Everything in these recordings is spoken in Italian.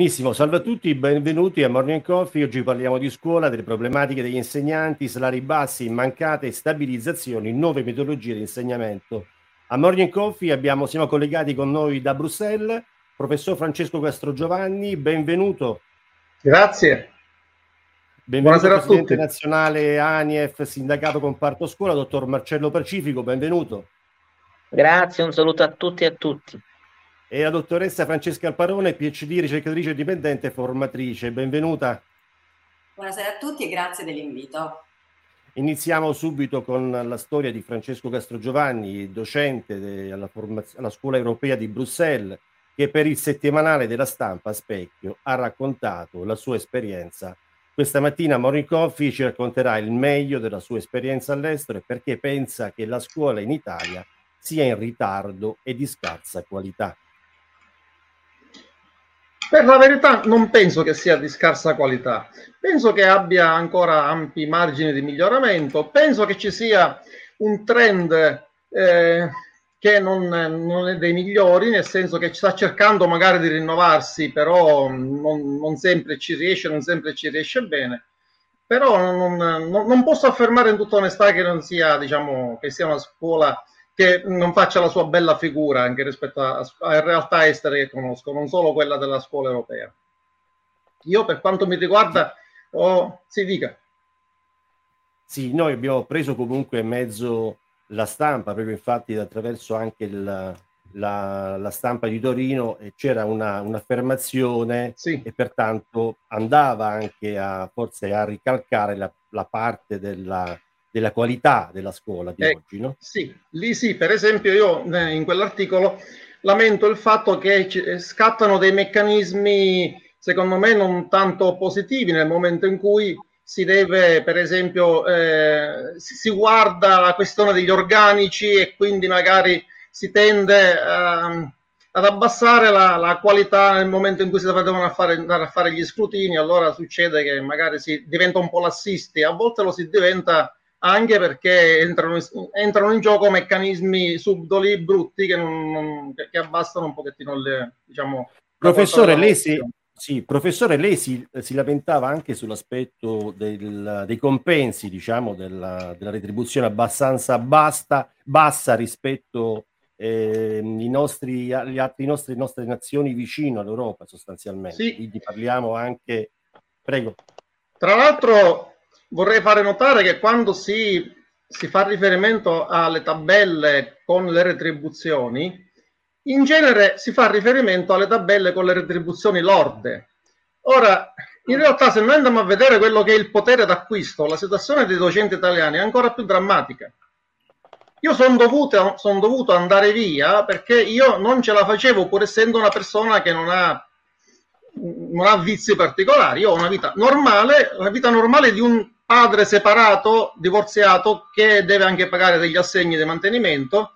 Benissimo, salve a tutti, benvenuti a Morning Coffee. Oggi parliamo di scuola, delle problematiche degli insegnanti, salari bassi, mancate stabilizzazioni, nuove metodologie di insegnamento. A Morning Coffee abbiamo, siamo collegati con noi da Bruxelles, professor Francesco Castro Giovanni, benvenuto. Grazie. Benvenuto Buonasera Presidente nazionale ANIEF, sindacato comparto scuola, dottor Marcello Pacifico, benvenuto. Grazie, un saluto a tutti e a tutti e la dottoressa Francesca Alparone, PhD, ricercatrice dipendente e formatrice. Benvenuta. Buonasera a tutti e grazie dell'invito. Iniziamo subito con la storia di Francesco Castrogiovanni, docente alla, formaz- alla Scuola Europea di Bruxelles, che per il settimanale della stampa Specchio ha raccontato la sua esperienza. Questa mattina Coffee ci racconterà il meglio della sua esperienza all'estero e perché pensa che la scuola in Italia sia in ritardo e di scarsa qualità. Per la verità non penso che sia di scarsa qualità, penso che abbia ancora ampi margini di miglioramento, penso che ci sia un trend eh, che non, non, è dei migliori, nel senso che sta cercando magari di rinnovarsi, però non, non sempre ci riesce, non sempre ci riesce bene. Però non, non posso affermare in tutta onestà che non sia, diciamo, che sia una scuola che non faccia la sua bella figura anche rispetto a, a realtà estere che conosco, non solo quella della scuola europea. Io per quanto mi riguarda, oh, si dica. Sì, noi abbiamo preso comunque mezzo la stampa, proprio infatti attraverso anche il, la, la, stampa di Torino e c'era una, un'affermazione sì. e pertanto andava anche a forse a ricalcare la, la parte della, della qualità della scuola di eh, oggi, no? Sì, lì sì, per esempio io eh, in quell'articolo lamento il fatto che eh, scattano dei meccanismi secondo me non tanto positivi nel momento in cui si deve, per esempio, eh, si, si, guarda la questione degli organici e quindi magari si tende eh, ad abbassare la, la, qualità nel momento in cui si devono fare, andare a fare gli scrutini, allora succede che magari si diventa un po' lassisti, a volte lo si diventa anche perché entrano, entrano in gioco meccanismi subdoli brutti che, non, che abbassano un pochettino le, diciamo, professore lei si, sì, professore lei si, si lamentava anche sull'aspetto del, dei compensi diciamo della, della retribuzione abbastanza basta, bassa rispetto eh, i nostri, agli altri, nostri, nostre nazioni vicino all'Europa sostanzialmente. Sì. quindi parliamo anche prego. Tra l'altro vorrei fare notare che quando si, si fa riferimento alle tabelle con le retribuzioni, in genere si fa riferimento alle tabelle con le retribuzioni lorde. Ora, in realtà, se noi andiamo a vedere quello che è il potere d'acquisto, la situazione dei docenti italiani è ancora più drammatica. Io sono dovuto, son dovuto andare via perché io non ce la facevo, pur essendo una persona che non ha, non ha vizi particolari. Io ho una vita normale, la vita normale di un padre separato, divorziato, che deve anche pagare degli assegni di mantenimento,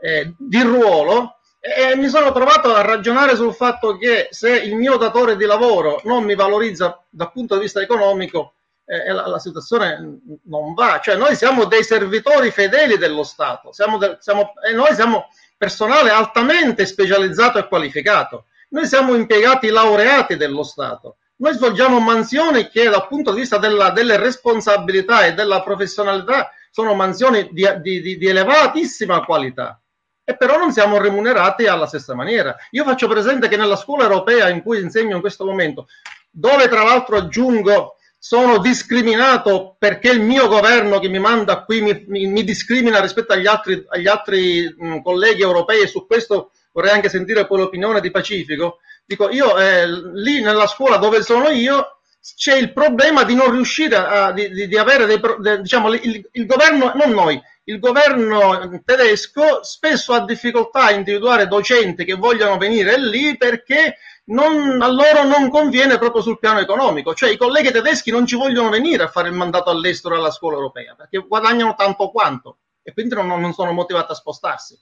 eh, di ruolo, e mi sono trovato a ragionare sul fatto che se il mio datore di lavoro non mi valorizza dal punto di vista economico, eh, la, la, situazione non va. Cioè noi siamo dei servitori fedeli dello Stato, siamo de, siamo, e noi siamo personale altamente specializzato e qualificato. Noi siamo impiegati laureati dello Stato noi svolgiamo mansioni che dal punto di vista della, delle responsabilità e della professionalità sono mansioni di, di, di, elevatissima qualità e però non siamo remunerati alla stessa maniera. Io faccio presente che nella scuola europea in cui insegno in questo momento, dove tra l'altro aggiungo sono discriminato perché il mio governo che mi manda qui mi, mi, mi discrimina rispetto agli altri, agli altri mh, colleghi europei e su questo vorrei anche sentire poi l'opinione di Pacifico, dico io eh, lì nella scuola dove sono io c'è il problema di non riuscire a di, di, di avere dei de, diciamo il, il, governo non noi il governo tedesco spesso ha difficoltà a individuare docenti che vogliono venire lì perché non, a loro non conviene proprio sul piano economico, cioè i colleghi tedeschi non ci vogliono venire a fare il mandato all'estero alla scuola europea perché guadagnano tanto quanto. e quindi non, non sono motivati a spostarsi.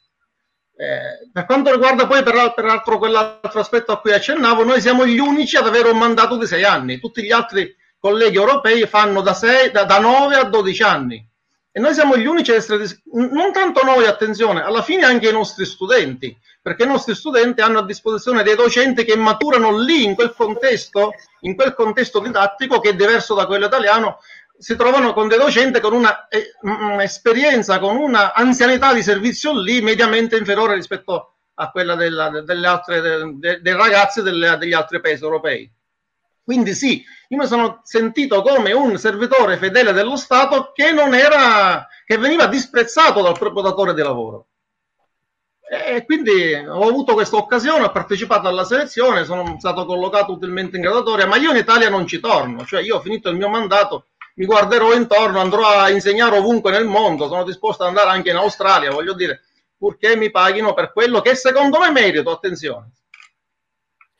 Eh, per quanto riguarda poi per, peraltro quell'altro aspetto a cui accennavo, noi siamo gli unici ad avere un mandato di sei anni, tutti gli altri colleghi europei fanno da, sei, da, da 9 a 12 anni. E noi siamo gli unici a essere, non tanto noi, attenzione, alla fine anche i nostri studenti, perché i nostri studenti hanno a disposizione dei docenti che maturano lì, in quel contesto, in quel contesto didattico che è diverso da quello italiano, si trovano con dei docenti con una eh, esperienza, con una anzianità di servizio lì mediamente inferiore rispetto a quella della, delle altre, de, dei ragazzi delle, degli altri paesi europei. Quindi sì, io mi sono sentito come un servitore fedele dello Stato che non era, che veniva disprezzato dal proprio datore di lavoro. E quindi ho avuto questa occasione, ho partecipato alla selezione, sono stato collocato utilmente in graduatoria, ma io in Italia non ci torno, cioè io ho finito il mio mandato, mi guarderò intorno, andrò a insegnare ovunque nel mondo, sono disposto ad andare anche in Australia, voglio dire, purché mi paghino per quello che secondo me merito, attenzione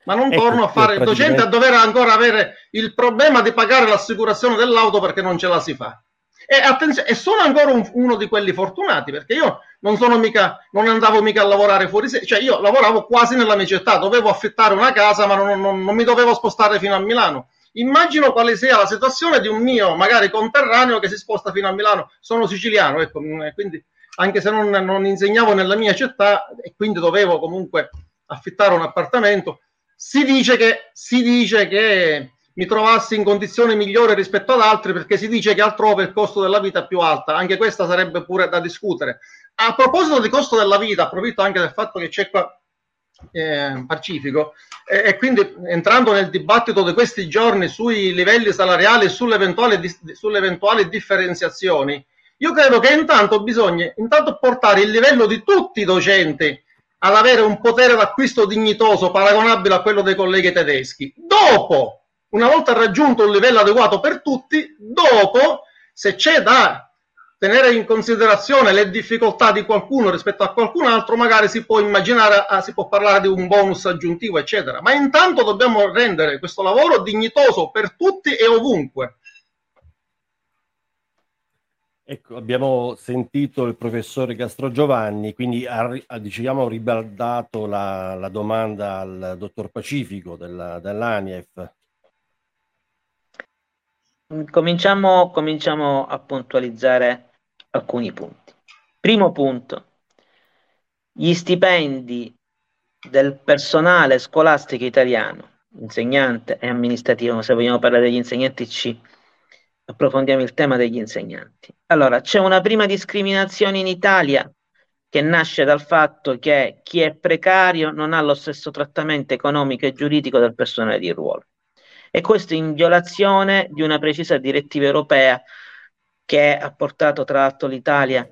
ma non ecco, torno a fare il docente a dover ancora avere il problema di pagare l'assicurazione dell'auto perché non ce la si fa. E, attenzione, e sono ancora un, uno di quelli fortunati perché io non sono mica, non andavo mica a lavorare fuori, cioè io lavoravo quasi nella mia città, dovevo affittare una casa ma non, non, non mi dovevo spostare fino a Milano. Immagino quale sia la situazione di un mio magari conterraneo che si sposta fino a Milano. Sono siciliano, ecco, quindi anche se non, non insegnavo nella mia città e quindi dovevo comunque affittare un appartamento, si dice che, si dice che mi trovassi in condizione migliore rispetto ad altri perché si dice che altrove il costo della vita è più alta, anche questa sarebbe pure da discutere. A proposito di costo della vita, approfitto anche del fatto che c'è qua eh, Pacifico e, e, quindi entrando nel dibattito di questi giorni sui livelli salariali e sulle eventuali, sulle eventuali differenziazioni, io credo che intanto bisogna intanto portare il livello di tutti i docenti ad avere un potere d'acquisto dignitoso paragonabile a quello dei colleghi tedeschi. Dopo, una volta raggiunto un livello adeguato per tutti, dopo, se c'è da tenere in considerazione le difficoltà di qualcuno rispetto a qualcun altro, magari si può immaginare, ah, si può parlare di un bonus aggiuntivo, eccetera. Ma intanto dobbiamo rendere questo lavoro dignitoso per tutti e ovunque. Ecco, abbiamo sentito il professore Castro Giovanni, quindi ha, ha diciamo, ribaldato la, la, domanda al dottor Pacifico della, dell'ANIEF. Cominciamo, cominciamo a puntualizzare alcuni punti. Primo punto, gli stipendi del personale scolastico italiano, insegnante e amministrativo, se vogliamo parlare degli insegnanti C, approfondiamo il tema degli insegnanti. Allora, c'è una prima discriminazione in Italia che nasce dal fatto che chi è precario non ha lo stesso trattamento economico e giuridico del personale di ruolo. E questo in violazione di una precisa direttiva europea che ha portato tra l'altro l'Italia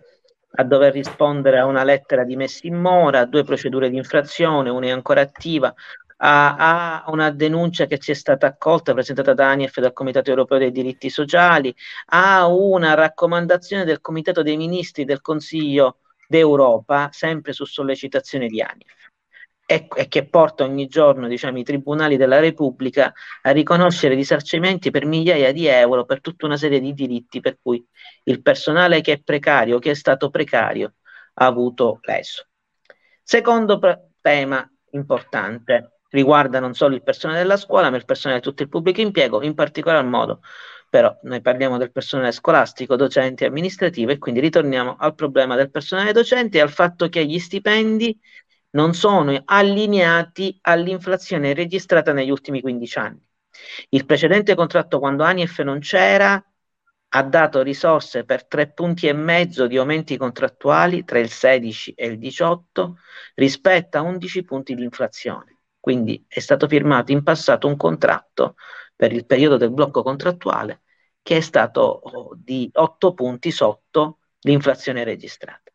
a dover rispondere a una lettera di messa in mora, a due procedure di infrazione, una è ancora attiva, a, a, una denuncia che ci è stata accolta, presentata da ANIEF dal Comitato Europeo dei Diritti Sociali, a una raccomandazione del Comitato dei Ministri del Consiglio d'Europa, sempre su sollecitazione di ANIEF. E, e che porta ogni giorno diciamo, i tribunali della Repubblica a riconoscere risarcimenti per migliaia di euro per tutta una serie di diritti per cui il personale che è precario, che è stato precario, ha avuto leso. Secondo pre- tema importante, riguarda non solo il personale della scuola, ma il personale di tutto il pubblico impiego, in particolar modo però noi parliamo del personale scolastico, docente e amministrativo e quindi ritorniamo al problema del personale docente e al fatto che gli stipendi non sono allineati all'inflazione registrata negli ultimi 15 anni. Il precedente contratto, quando ANIF non c'era, ha dato risorse per tre punti e mezzo di aumenti contrattuali tra il 16 e il 18 rispetto a 11 punti di inflazione. Quindi è stato firmato in passato un contratto per il periodo del blocco contrattuale che è stato oh, di 8 punti sotto l'inflazione registrata.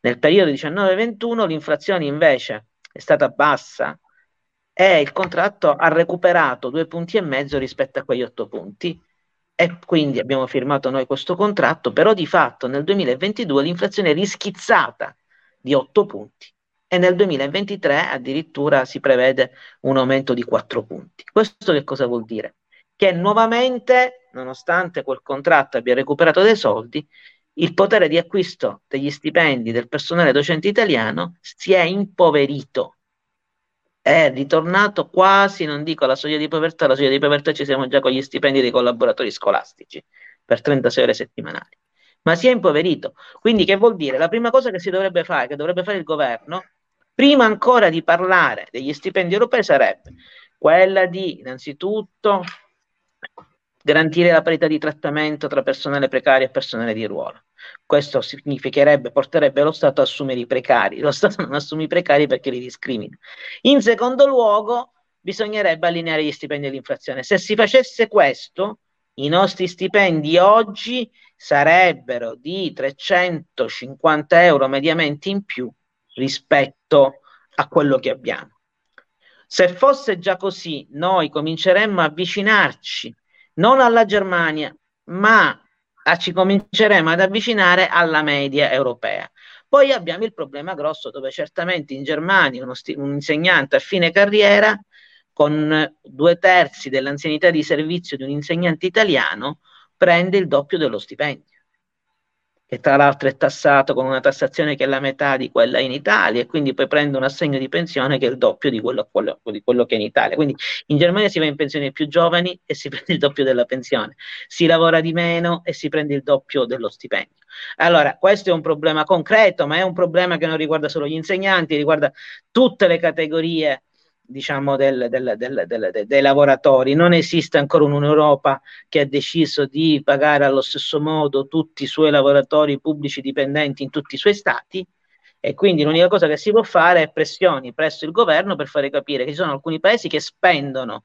Nel periodo 19-21 l'inflazione invece è stata bassa e il contratto ha recuperato due punti e mezzo rispetto a quegli 8 punti e quindi abbiamo firmato noi questo contratto, però di fatto nel 2022 l'inflazione è rischizzata di 8 punti e nel 2023 addirittura si prevede un aumento di 4 punti. Questo che cosa vuol dire? Che nuovamente, nonostante quel contratto abbia recuperato dei soldi, il potere di acquisto degli stipendi del personale docente italiano si è impoverito. È ritornato quasi, non dico alla soglia di povertà, alla soglia di povertà ci siamo già con gli stipendi dei collaboratori scolastici per 36 ore settimanali, ma si è impoverito. Quindi che vuol dire? La prima cosa che si dovrebbe fare, che dovrebbe fare il governo, prima ancora di parlare degli stipendi europei, sarebbe quella di innanzitutto garantire la parità di trattamento tra personale precario e personale di ruolo. Questo significherebbe, porterebbe lo Stato a assumere i precari. Lo Stato non assume i precari perché li discrimina. In secondo luogo, bisognerebbe allineare gli stipendi all'inflazione. Se si facesse questo, i nostri stipendi oggi sarebbero di 350 euro mediamente in più rispetto a quello che abbiamo. Se fosse già così, noi cominceremmo a avvicinarci non alla Germania, ma a, ci cominceremo ad avvicinare alla media europea. Poi abbiamo il problema grosso dove certamente in Germania sti- un insegnante a fine carriera con due terzi dell'anzianità di servizio di un insegnante italiano prende il doppio dello stipendio che tra l'altro è tassato con una tassazione che è la metà di quella in Italia e quindi poi prende un assegno di pensione che è il doppio di quello, quello, di quello che è in Italia. Quindi in Germania si va in pensione più giovani e si prende il doppio della pensione, si lavora di meno e si prende il doppio dello stipendio. Allora, questo è un problema concreto, ma è un problema che non riguarda solo gli insegnanti, riguarda tutte le categorie diciamo, del, del, del, dei lavoratori. Non esiste ancora un'Europa che ha deciso di pagare allo stesso modo tutti i suoi lavoratori pubblici dipendenti in tutti i suoi stati e quindi l'unica cosa che si può fare è pressioni presso il governo per fare capire che ci sono alcuni paesi che spendono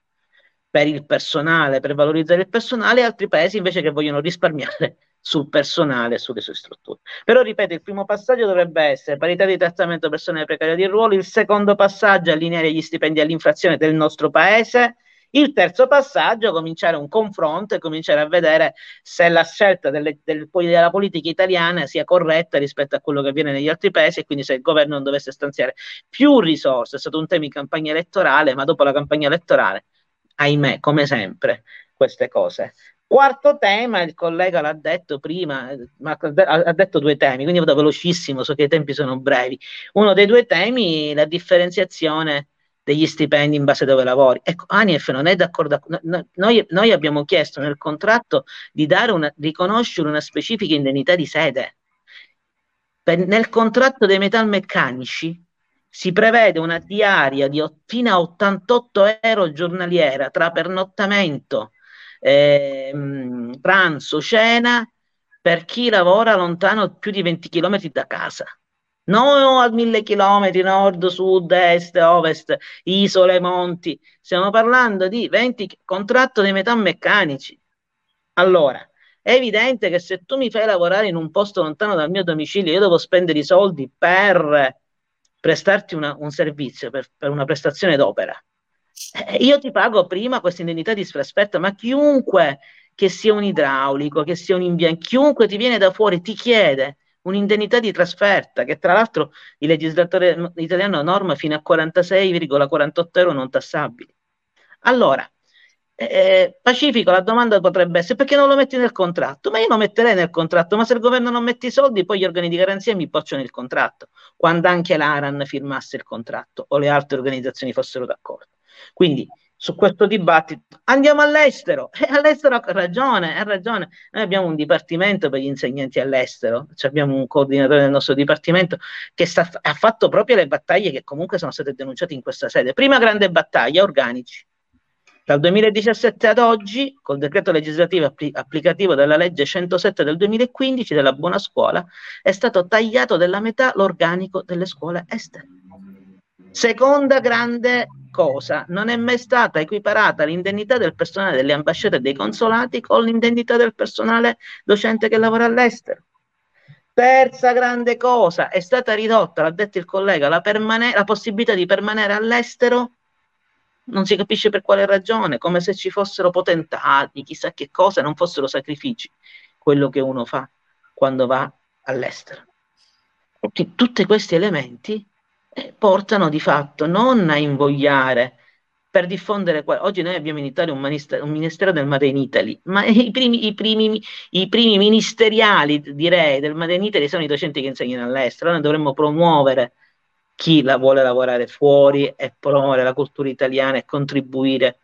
per il personale, per valorizzare il personale, e altri paesi invece che vogliono risparmiare sul personale e sulle sue strutture. Però ripeto, il primo passaggio dovrebbe essere parità di trattamento personale precario di ruolo, il secondo passaggio allineare gli stipendi all'inflazione del nostro paese, il terzo passaggio cominciare un confronto e cominciare a vedere se la scelta delle, del, della politica italiana sia corretta rispetto a quello che avviene negli altri paesi e quindi se il governo non dovesse stanziare più risorse, è stato un tema in campagna elettorale, ma dopo la campagna elettorale, ahimè, come sempre, queste cose Quarto tema, il collega l'ha detto prima, ma ha detto due temi, quindi vado velocissimo, so che i tempi sono brevi. Uno dei due temi, la differenziazione degli stipendi in base a dove lavori. Ecco, ANIEF non è d'accordo. No, noi, noi, abbiamo chiesto nel contratto di una, riconoscere una specifica indennità di sede. Per, nel contratto dei metalmeccanici si prevede una diaria di fino a 88 euro giornaliera tra pernottamento eh, pranzo, cena per chi lavora lontano più di 20 km da casa. Non a mille chilometri nord, sud, est, ovest, isole, monti. Stiamo parlando di 20 contratto dei metalmeccanici. Allora, è evidente che se tu mi fai lavorare in un posto lontano dal mio domicilio, io devo spendere i soldi per prestarti una, un servizio, per, per una prestazione d'opera. Eh, io ti pago prima questa indennità di trasferta, ma chiunque che sia un idraulico, che sia un imbianco, chiunque ti viene da fuori ti chiede un'indennità di trasferta, che tra l'altro il legislatore italiano norma fino a 46,48 euro non tassabili. Allora, eh, Pacifico, la domanda potrebbe essere perché non lo metti nel contratto? Ma io lo metterei nel contratto, ma se il governo non mette i soldi, poi gli organi di garanzia mi bocciano il contratto, quando anche l'ARAN firmasse il contratto o le altre organizzazioni fossero d'accordo. Quindi su questo dibattito andiamo all'estero e all'estero ha ragione, ha ragione. Noi abbiamo un dipartimento per gli insegnanti all'estero, cioè abbiamo un coordinatore del nostro dipartimento che sta, ha fatto proprio le battaglie che comunque sono state denunciate in questa sede. Prima grande battaglia, organici. Dal 2017 ad oggi, col decreto legislativo appli- applicativo della legge 107 del 2015 della buona scuola, è stato tagliato della metà l'organico delle scuole estere. Seconda grande cosa, non è mai stata equiparata l'indennità del personale delle ambasciate e dei consolati con l'indennità del personale docente che lavora all'estero. Terza grande cosa, è stata ridotta, l'ha detto il collega, la, permane- la possibilità di permanere all'estero, non si capisce per quale ragione, come se ci fossero potentati, chissà che cosa, non fossero sacrifici, quello che uno fa quando va all'estero. Tutti questi elementi portano di fatto non a invogliare per diffondere. Oggi noi abbiamo in Italia un, ministero, un ministero del Made in Italy, ma i primi, i, primi, i primi, ministeriali, direi, del Made in Italy sono i docenti che insegnano all'estero. Noi dovremmo promuovere chi la vuole lavorare fuori e promuovere la cultura italiana e contribuire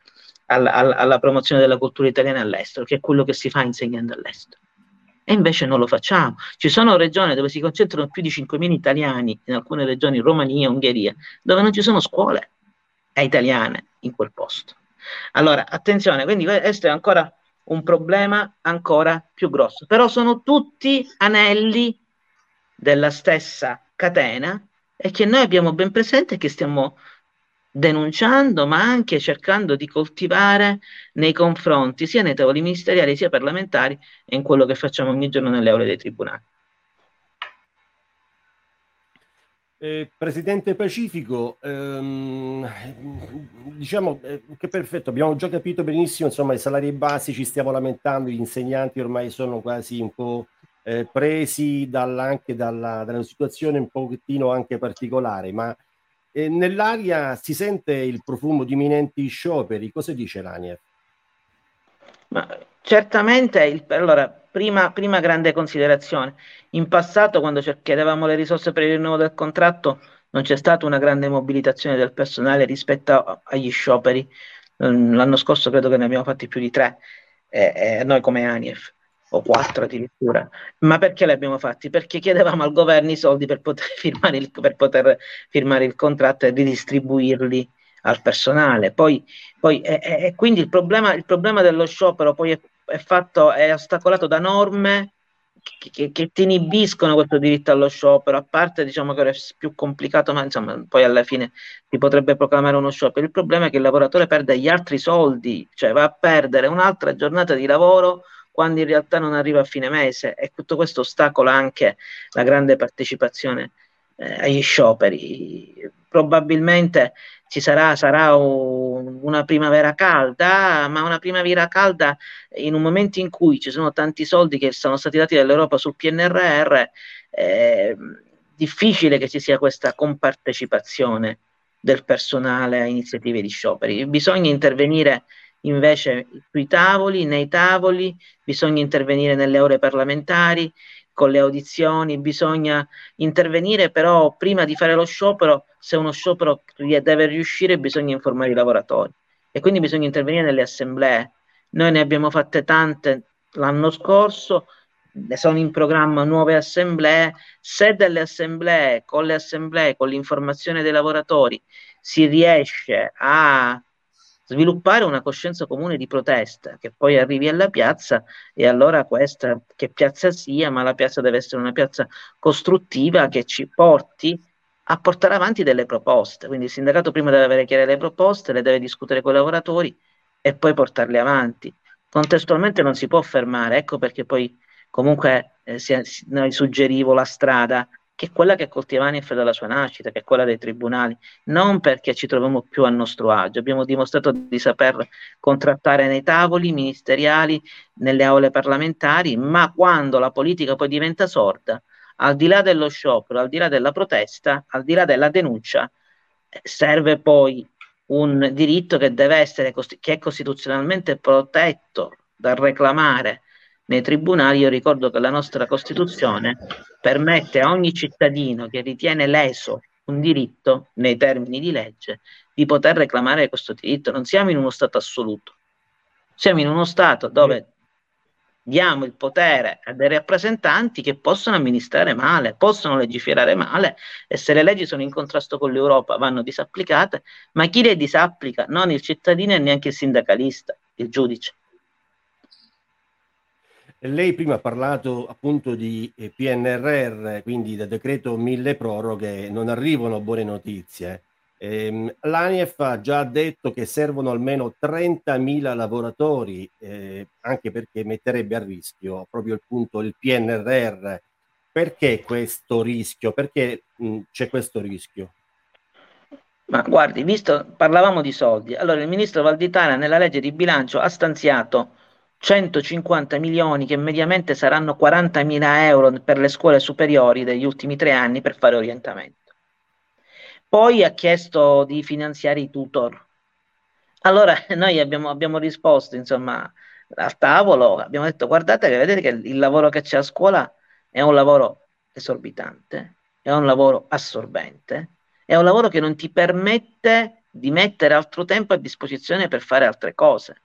alla, alla, alla promozione della cultura italiana all'estero, che è quello che si fa insegnando all'estero. E invece non lo facciamo. Ci sono regioni dove si concentrano più di 5.000 italiani, in alcune regioni, Romania, Ungheria, dove non ci sono scuole italiane in quel posto. Allora, attenzione, quindi questo è ancora un problema ancora più grosso. Però sono tutti anelli della stessa catena e che noi abbiamo ben presente che stiamo denunciando, ma anche cercando di coltivare nei confronti sia nei tavoli ministeriali sia parlamentari e in quello che facciamo ogni giorno nelle aule dei tribunali. Eh, Presidente Pacifico, ehm, diciamo eh, che perfetto, abbiamo già capito benissimo, insomma, i salari basici, stiamo lamentando, gli insegnanti ormai sono quasi un po' eh, presi dalla, anche dalla, dalla situazione un pochettino anche particolare, ma eh, nell'aria si sente il profumo di imminenti scioperi, cosa dice l'ANIEF? Ma certamente, il, allora, prima, prima, grande considerazione, in passato quando chiedevamo le risorse per il rinnovo del contratto non c'è stata una grande mobilitazione del personale rispetto agli scioperi, l'anno scorso credo che ne abbiamo fatti più di tre, eh, eh, noi come ANIEF o quattro addirittura. Ma perché li abbiamo fatti? Perché chiedevamo al governo i soldi per poter firmare il, per poter firmare il contratto e ridistribuirli al personale. Poi, poi e, e quindi il problema, il problema, dello sciopero poi è, è, fatto, è ostacolato da norme che, che, che, ti inibiscono questo diritto allo sciopero, a parte diciamo che è più complicato, ma insomma poi alla fine si potrebbe proclamare uno sciopero. Il problema è che il lavoratore perde gli altri soldi, cioè va a perdere un'altra giornata di lavoro quando in realtà non arriva a fine mese e tutto questo ostacola anche la grande partecipazione eh, agli scioperi. Probabilmente ci sarà, sarà un, una primavera calda, ma una primavera calda in un momento in cui ci sono tanti soldi che sono stati dati dall'Europa sul PNRR, è difficile che ci sia questa compartecipazione del personale a iniziative di scioperi. Bisogna intervenire Invece sui tavoli, nei tavoli, bisogna intervenire nelle ore parlamentari, con le audizioni, bisogna intervenire però prima di fare lo sciopero, se uno sciopero deve riuscire bisogna informare i lavoratori e quindi bisogna intervenire nelle assemblee. Noi ne abbiamo fatte tante l'anno scorso, sono in programma nuove assemblee, se delle assemblee, con le assemblee, con l'informazione dei lavoratori si riesce a sviluppare una coscienza comune di protesta, che poi arrivi alla piazza e allora questa, che piazza sia, ma la piazza deve essere una piazza costruttiva che ci porti a portare avanti delle proposte. Quindi il sindacato prima deve avere chiare le proposte, le deve discutere con i lavoratori e poi portarle avanti. Contestualmente non si può fermare, ecco perché poi comunque eh, si, noi suggerivo la strada che è quella che Coltivani è dalla sua nascita, che è quella dei tribunali, non perché ci troviamo più a nostro agio, abbiamo dimostrato di saper contrattare nei tavoli ministeriali, nelle aule parlamentari, ma quando la politica poi diventa sorda, al di là dello sciopero, al di là della protesta, al di là della denuncia, serve poi un diritto che deve essere, che è costituzionalmente protetto dal reclamare nei tribunali, io ricordo che la nostra Costituzione permette a ogni cittadino che ritiene leso un diritto nei termini di legge di poter reclamare questo diritto. Non siamo in uno Stato assoluto, siamo in uno Stato dove diamo il potere a dei rappresentanti che possono amministrare male, possono legiferare male e se le leggi sono in contrasto con l'Europa vanno disapplicate, ma chi le disapplica? Non il cittadino e neanche il sindacalista, il giudice. Lei prima ha parlato appunto di eh, PNRR, quindi del decreto mille proroghe, non arrivano buone notizie. Eh, L'ANIEF ha già detto che servono almeno 30.000 lavoratori, eh, anche perché metterebbe a rischio proprio il punto il PNRR. Perché questo rischio? Perché mh, c'è questo rischio? Ma guardi, visto, parlavamo di soldi, allora il ministro Valditara nella legge di bilancio ha stanziato 150 milioni che mediamente saranno 40 mila euro per le scuole superiori degli ultimi tre anni per fare orientamento. Poi ha chiesto di finanziare i tutor. Allora noi abbiamo, abbiamo risposto, insomma, al tavolo, abbiamo detto guardate che vedete che il lavoro che c'è a scuola è un lavoro esorbitante, è un lavoro assorbente, è un lavoro che non ti permette di mettere altro tempo a disposizione per fare altre cose.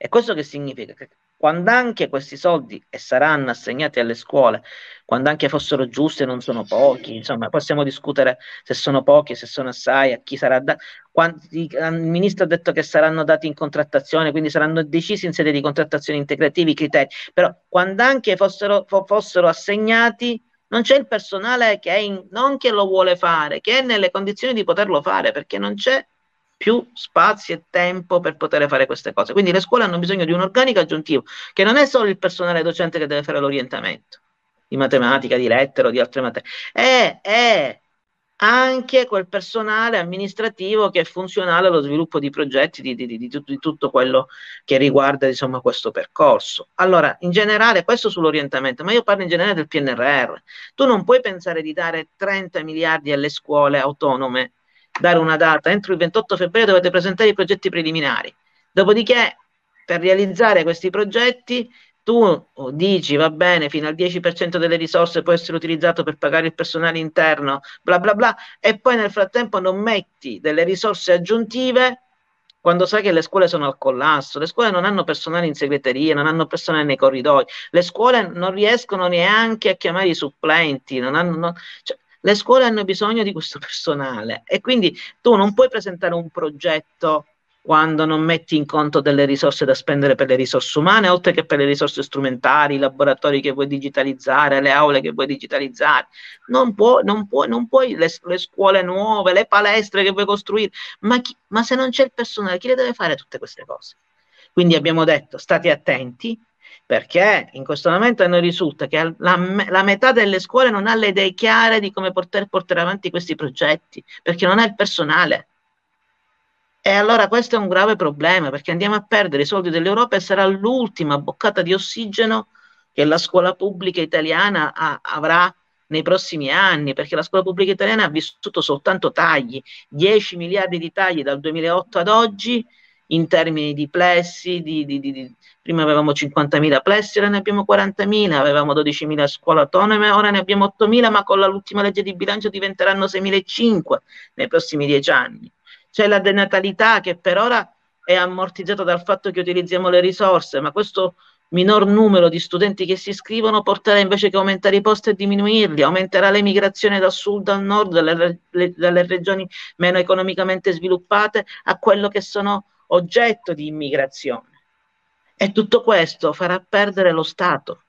E questo che significa? Che quando anche questi soldi e saranno assegnati alle scuole, quando anche fossero giusti e non sono pochi, insomma, possiamo discutere se sono pochi, se sono assai, a chi sarà dato. Il ministro ha detto che saranno dati in contrattazione, quindi saranno decisi in sede di contrattazione integrativi i criteri, però quando anche fossero, fossero assegnati, non c'è il personale che è in, non che lo vuole fare, che è nelle condizioni di poterlo fare, perché non c'è più spazio e tempo per poter fare queste cose. Quindi le scuole hanno bisogno di un organico aggiuntivo, che non è solo il personale docente che deve fare l'orientamento di matematica, di lettero, di altre materie, è, è anche quel personale amministrativo che è funzionale allo sviluppo di progetti, di, di, di, di tutto, tutto, quello che riguarda insomma, questo percorso. Allora, in generale, questo sull'orientamento, ma io parlo in generale del PNRR. Tu non puoi pensare di dare 30 miliardi alle scuole autonome dare una data, entro il 28 febbraio dovete presentare i progetti preliminari. Dopodiché, per realizzare questi progetti, tu dici va bene, fino al 10% delle risorse può essere utilizzato per pagare il personale interno, bla bla bla, e poi nel frattempo non metti delle risorse aggiuntive quando sai che le scuole sono al collasso, le scuole non hanno personale in segreteria, non hanno personale nei corridoi, le scuole non riescono neanche a chiamare i supplenti, non hanno, non, cioè, le scuole hanno bisogno di questo personale e quindi tu non puoi presentare un progetto quando non metti in conto delle risorse da spendere per le risorse umane, oltre che per le risorse strumentali, i laboratori che vuoi digitalizzare, le aule che vuoi digitalizzare. Non, può, non, può, non puoi le, le, scuole nuove, le palestre che vuoi costruire, ma, chi, ma se non c'è il personale, chi le deve fare tutte queste cose? Quindi abbiamo detto, state attenti, perché in questo momento a noi risulta che la, la, metà delle scuole non ha le idee chiare di come poter portare avanti questi progetti, perché non ha il personale. E allora questo è un grave problema, perché andiamo a perdere i soldi dell'Europa e sarà l'ultima boccata di ossigeno che la scuola pubblica italiana ha, avrà nei prossimi anni, perché la scuola pubblica italiana ha vissuto soltanto tagli, 10 miliardi di tagli dal 2008 ad oggi, in termini di plessi, di, di, di, prima avevamo 50.000 plessi, ora ne abbiamo 40.000, avevamo 12.000 scuole autonome, ora ne abbiamo 8.000, ma con l'ultima legge di bilancio diventeranno 6.500 nei prossimi dieci anni. C'è la denatalità che per ora è ammortizzata dal fatto che utilizziamo le risorse, ma questo minor numero di studenti che si iscrivono porterà invece che aumentare i posti e diminuirli, aumenterà l'emigrazione dal sud al nord, dalle, dalle regioni meno economicamente sviluppate a quello che sono oggetto di immigrazione. E tutto questo farà perdere lo Stato,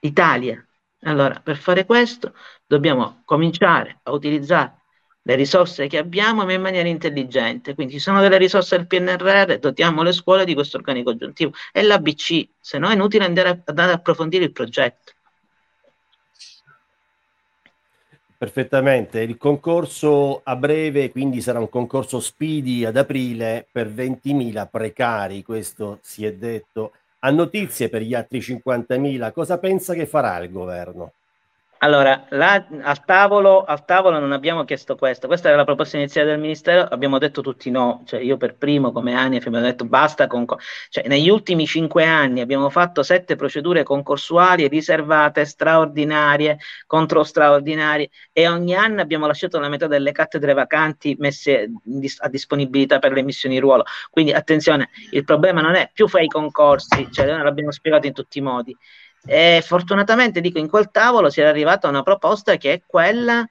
l'Italia. Allora, per fare questo dobbiamo cominciare a utilizzare le risorse che abbiamo ma in maniera intelligente. Quindi ci sono delle risorse del PNRR, dotiamo le scuole di questo organico aggiuntivo. E l'ABC, se no è inutile andare a, andare ad approfondire il progetto. Perfettamente, il concorso a breve quindi sarà un concorso Speedy ad aprile per 20.000 precari, questo si è detto. Ha notizie per gli altri 50.000, cosa pensa che farà il governo? Allora, là, al, tavolo, al, tavolo, non abbiamo chiesto questo, questa era la proposta iniziale del Ministero, abbiamo detto tutti no, cioè io per primo come ANIF abbiamo detto basta con... Cioè, negli ultimi cinque anni abbiamo fatto sette procedure concorsuali riservate, straordinarie, contro straordinarie e ogni anno abbiamo lasciato la metà delle cattedre vacanti messe a disponibilità per le missioni ruolo. Quindi attenzione, il problema non è più fai i concorsi, cioè l'abbiamo spiegato in tutti i modi, e fortunatamente, dico, in quel tavolo si era arrivata una proposta che è quella,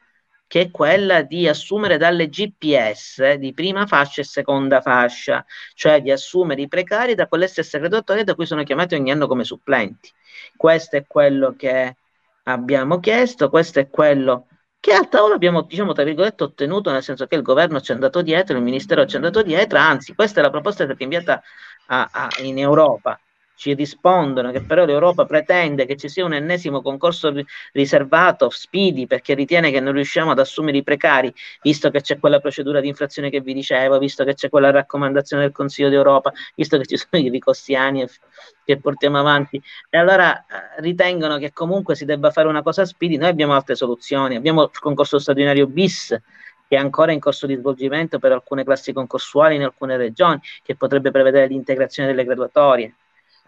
che è quella di assumere dalle GPS di prima fascia e seconda fascia, cioè di assumere i precari da quelle stesse graduatorie da cui sono chiamati ogni anno come supplenti. Questo è quello che abbiamo chiesto, questo è quello che al tavolo abbiamo, diciamo, tra virgolette, ottenuto, nel senso che il governo ci è andato dietro, il ministero ci è andato dietro, anzi, questa è la proposta che è inviata a, a, in Europa ci rispondono che però l'Europa pretende che ci sia un ennesimo concorso riservato, speedy, perché ritiene che non riusciamo ad assumere i precari, visto che c'è quella procedura di infrazione che vi dicevo, visto che c'è quella raccomandazione del Consiglio d'Europa, visto che ci sono i ricostiani che portiamo avanti. E allora eh, ritengono che comunque si debba fare una cosa speedy, noi abbiamo altre soluzioni, abbiamo il concorso straordinario bis, che è ancora in corso di svolgimento per alcune classi concorsuali in alcune regioni, che potrebbe prevedere l'integrazione delle graduatorie.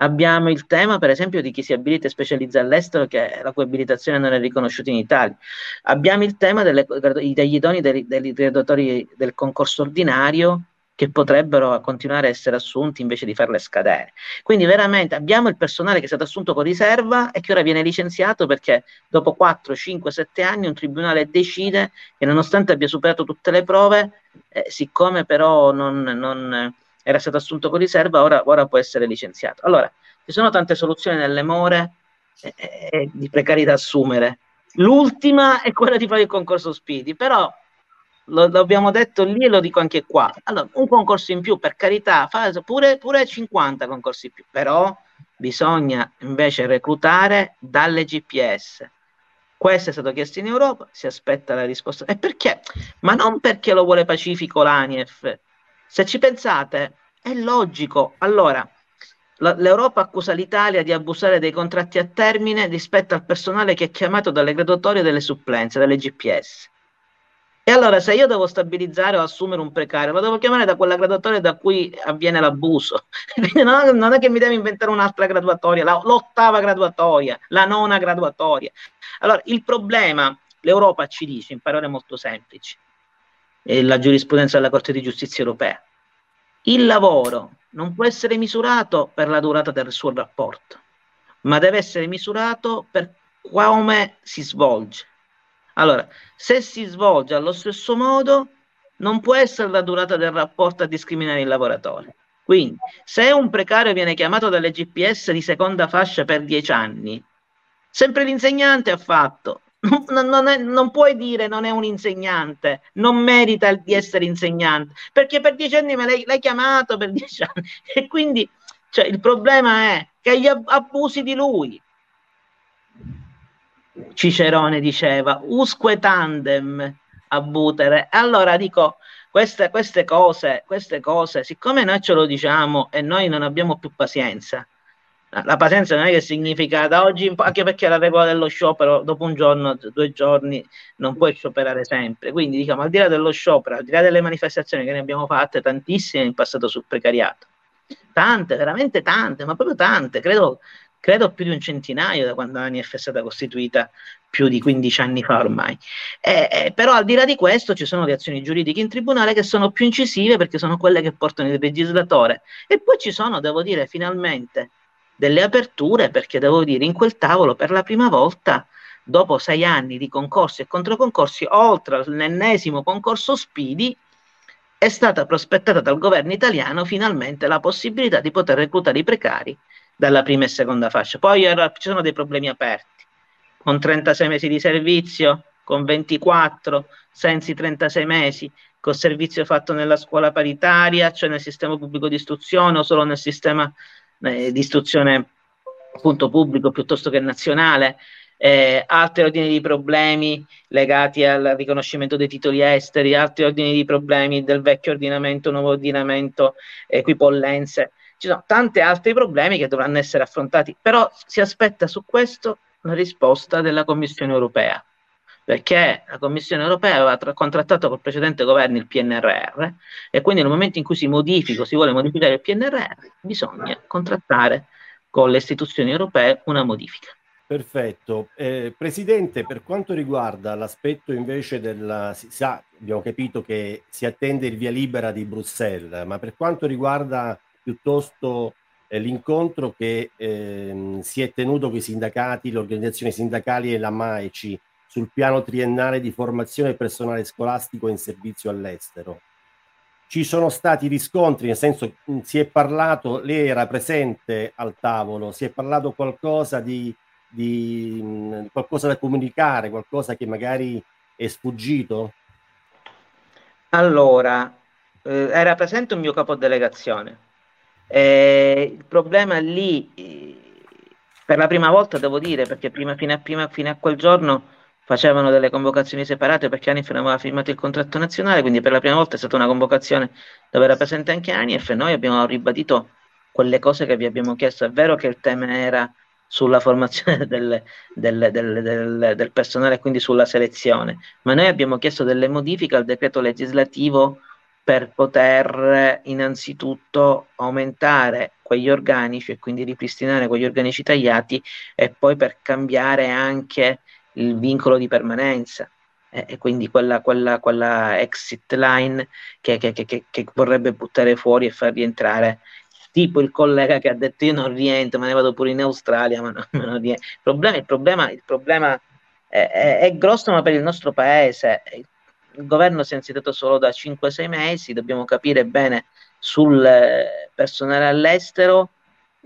Abbiamo il tema, per esempio, di chi si abilita e specializza all'estero, che la cui abilitazione non è riconosciuta in Italia. Abbiamo il tema delle, degli idoni dei, dei graduatori del concorso ordinario, che potrebbero continuare a essere assunti invece di farle scadere. Quindi veramente abbiamo il personale che è stato assunto con riserva e che ora viene licenziato perché dopo 4, 5, 7 anni un tribunale decide che nonostante abbia superato tutte le prove, eh, siccome però non, non, era stato assunto con riserva, ora, ora, può essere licenziato. Allora, ci sono tante soluzioni nelle more eh, eh, di precarietà assumere. L'ultima è quella di fare il concorso Spidi, però lo, lo, abbiamo detto lì e lo dico anche qua. Allora, un concorso in più, per carità, fa pure, pure 50 concorsi in più, però bisogna invece reclutare dalle GPS. Questo è stato chiesto in Europa, si aspetta la risposta. E perché? Ma non perché lo vuole pacifico l'ANIEF. Se ci pensate, è logico. Allora, l'Europa accusa l'Italia di abusare dei contratti a termine rispetto al personale che è chiamato dalle graduatorie delle supplenze, dalle GPS. E allora se io devo stabilizzare o assumere un precario, lo devo chiamare da quella graduatoria da cui avviene l'abuso. Quindi non, non è che mi devo inventare un'altra graduatoria, la, l'ottava graduatoria, la nona graduatoria. Allora, il problema, l'Europa ci dice in parole molto semplici, e la giurisprudenza della Corte di Giustizia europea, il lavoro non può essere misurato per la durata del suo rapporto, ma deve essere misurato per come si svolge. Allora, se si svolge allo stesso modo, non può essere la durata del rapporto a discriminare il lavoratore. Quindi, se un precario viene chiamato dalle GPS di seconda fascia per dieci anni, sempre l'insegnante ha fatto. Non, non, è, non, puoi dire non è un insegnante, non merita di essere insegnante, perché per dieci anni me l'hai, l'hai chiamato per dieci anni. E quindi cioè, il problema è che gli abusi di lui, Cicerone diceva usque tandem abutere. Allora dico, queste, queste, cose, queste cose, siccome noi ce lo diciamo e noi non abbiamo più pazienza, la pazienza non è che significa da oggi, anche perché la regola dello sciopero, dopo un giorno, due giorni, non puoi scioperare sempre. Quindi diciamo, al di là dello sciopero, al di là delle manifestazioni che ne abbiamo fatte, tantissime in passato sul precariato, tante, veramente tante, ma proprio tante, credo credo più di un centinaio da quando l'ANIF è stata costituita più di 15 anni fa ormai. Eh, eh, però al di là di questo ci sono le azioni giuridiche in tribunale che sono più incisive perché sono quelle che portano il legislatore e poi ci sono, devo dire, finalmente delle aperture perché devo dire in quel tavolo per la prima volta dopo sei anni di concorsi e controconcorsi, oltre all'ennesimo concorso Spidi, è stata prospettata dal governo italiano finalmente la possibilità di poter reclutare i precari dalla prima e seconda fascia. Poi era, ci sono dei problemi aperti, con 36 mesi di servizio, con 24, senza i 36 mesi, col servizio fatto nella scuola paritaria, cioè nel sistema pubblico di istruzione o solo nel sistema eh, di istruzione appunto pubblico piuttosto che nazionale, eh, altri ordini di problemi legati al riconoscimento dei titoli esteri, altri ordini di problemi del vecchio ordinamento, nuovo ordinamento, equipollenze. Ci sono tanti altri problemi che dovranno essere affrontati, però si aspetta su questo una risposta della Commissione europea, perché la Commissione europea aveva tra- contrattato col precedente governo il PNRR e quindi nel momento in cui si modifica o si vuole modificare il PNRR bisogna contrattare con le istituzioni europee una modifica. Perfetto. Eh, Presidente, per quanto riguarda l'aspetto invece della... Si sa, abbiamo capito che si attende il via libera di Bruxelles, ma per quanto riguarda piuttosto eh, l'incontro che eh, si è tenuto con i sindacati, le organizzazioni sindacali e la MAECI sul piano triennale di formazione personale scolastico in servizio all'estero. Ci sono stati riscontri, nel senso mm, si è parlato, lei era presente al tavolo, si è parlato qualcosa di, di mh, mm, qualcosa da comunicare, qualcosa che magari è sfuggito? Allora, eh, era presente un mio capodelegazione eh, il problema lì, per la prima volta devo dire, perché prima, fino, a, prima, fino a quel giorno facevano delle convocazioni separate perché Anif non aveva firmato il contratto nazionale, quindi per la prima volta è stata una convocazione dove era presente anche Anif e noi abbiamo ribadito quelle cose che vi abbiamo chiesto. È vero che il tema era sulla formazione del, del, del, del personale, quindi sulla selezione, ma noi abbiamo chiesto delle modifiche al decreto legislativo per poter innanzitutto aumentare quegli organici e quindi ripristinare quegli organici tagliati e poi per cambiare anche il vincolo di permanenza e quindi quella, quella, quella exit line che, che, che, che, vorrebbe buttare fuori e far rientrare tipo il collega che ha detto io non rientro, ma ne vado pure in Australia, ma non, non rientro. Il problema, il problema, il problema è, è, è, grosso, ma per il nostro paese. Il governo si è insediato solo da 5-6 mesi, dobbiamo capire bene sul eh, personale all'estero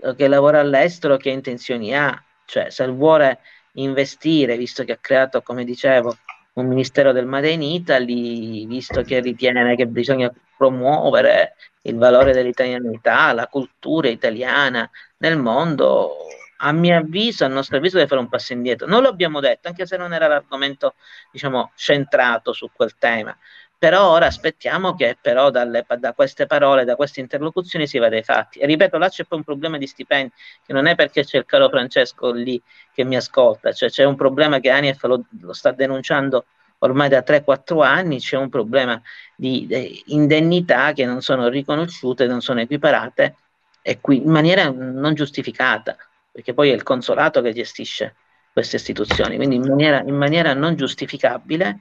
eh, che lavora all'estero che intenzioni ha, cioè se vuole investire, visto che ha creato, come dicevo, un ministero del Made in Italy, visto che ritiene che bisogna promuovere il valore dell'italianità, la cultura italiana nel mondo, a mio avviso, a nostro avviso, deve fare un passo indietro. Non lo abbiamo detto, anche se non era l'argomento, diciamo, centrato su quel tema. Però ora aspettiamo che però dalle, da queste parole, da queste interlocuzioni si vada ai fatti. E ripeto, là c'è poi un problema di stipendi, che non è perché c'è il caro Francesco lì che mi ascolta, cioè c'è un problema che Anief lo, lo sta denunciando ormai da 3-4 anni, c'è un problema di, di indennità che non sono riconosciute, non sono equiparate e qui in maniera non giustificata, perché poi è il consolato che gestisce queste istituzioni, quindi in maniera, in maniera non giustificabile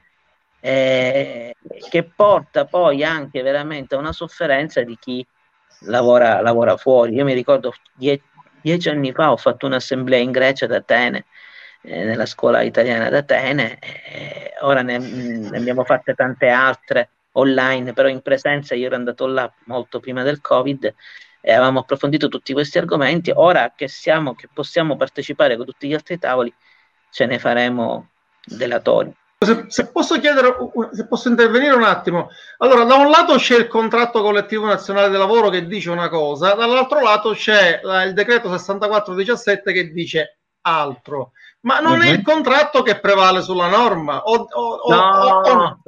eh, che porta poi anche veramente a una sofferenza di chi lavora, lavora fuori. Io mi ricordo die, dieci anni fa ho fatto un'assemblea in Grecia ad Atene, eh, nella scuola italiana ad Atene, eh, ora ne, ne, abbiamo fatte tante altre online, però in presenza io ero andato là molto prima del Covid e avevamo approfondito tutti questi argomenti. Ora che, siamo, che possiamo partecipare con tutti gli altri tavoli, ce ne faremo delatori. Se, se, posso chiedere, se posso intervenire un attimo. Allora, da un lato c'è il contratto collettivo nazionale del lavoro che dice una cosa, dall'altro lato c'è il decreto 6417 che dice altro. Ma non uh-huh. è il mhm. contratto che prevale sulla norma? O, o, no, o,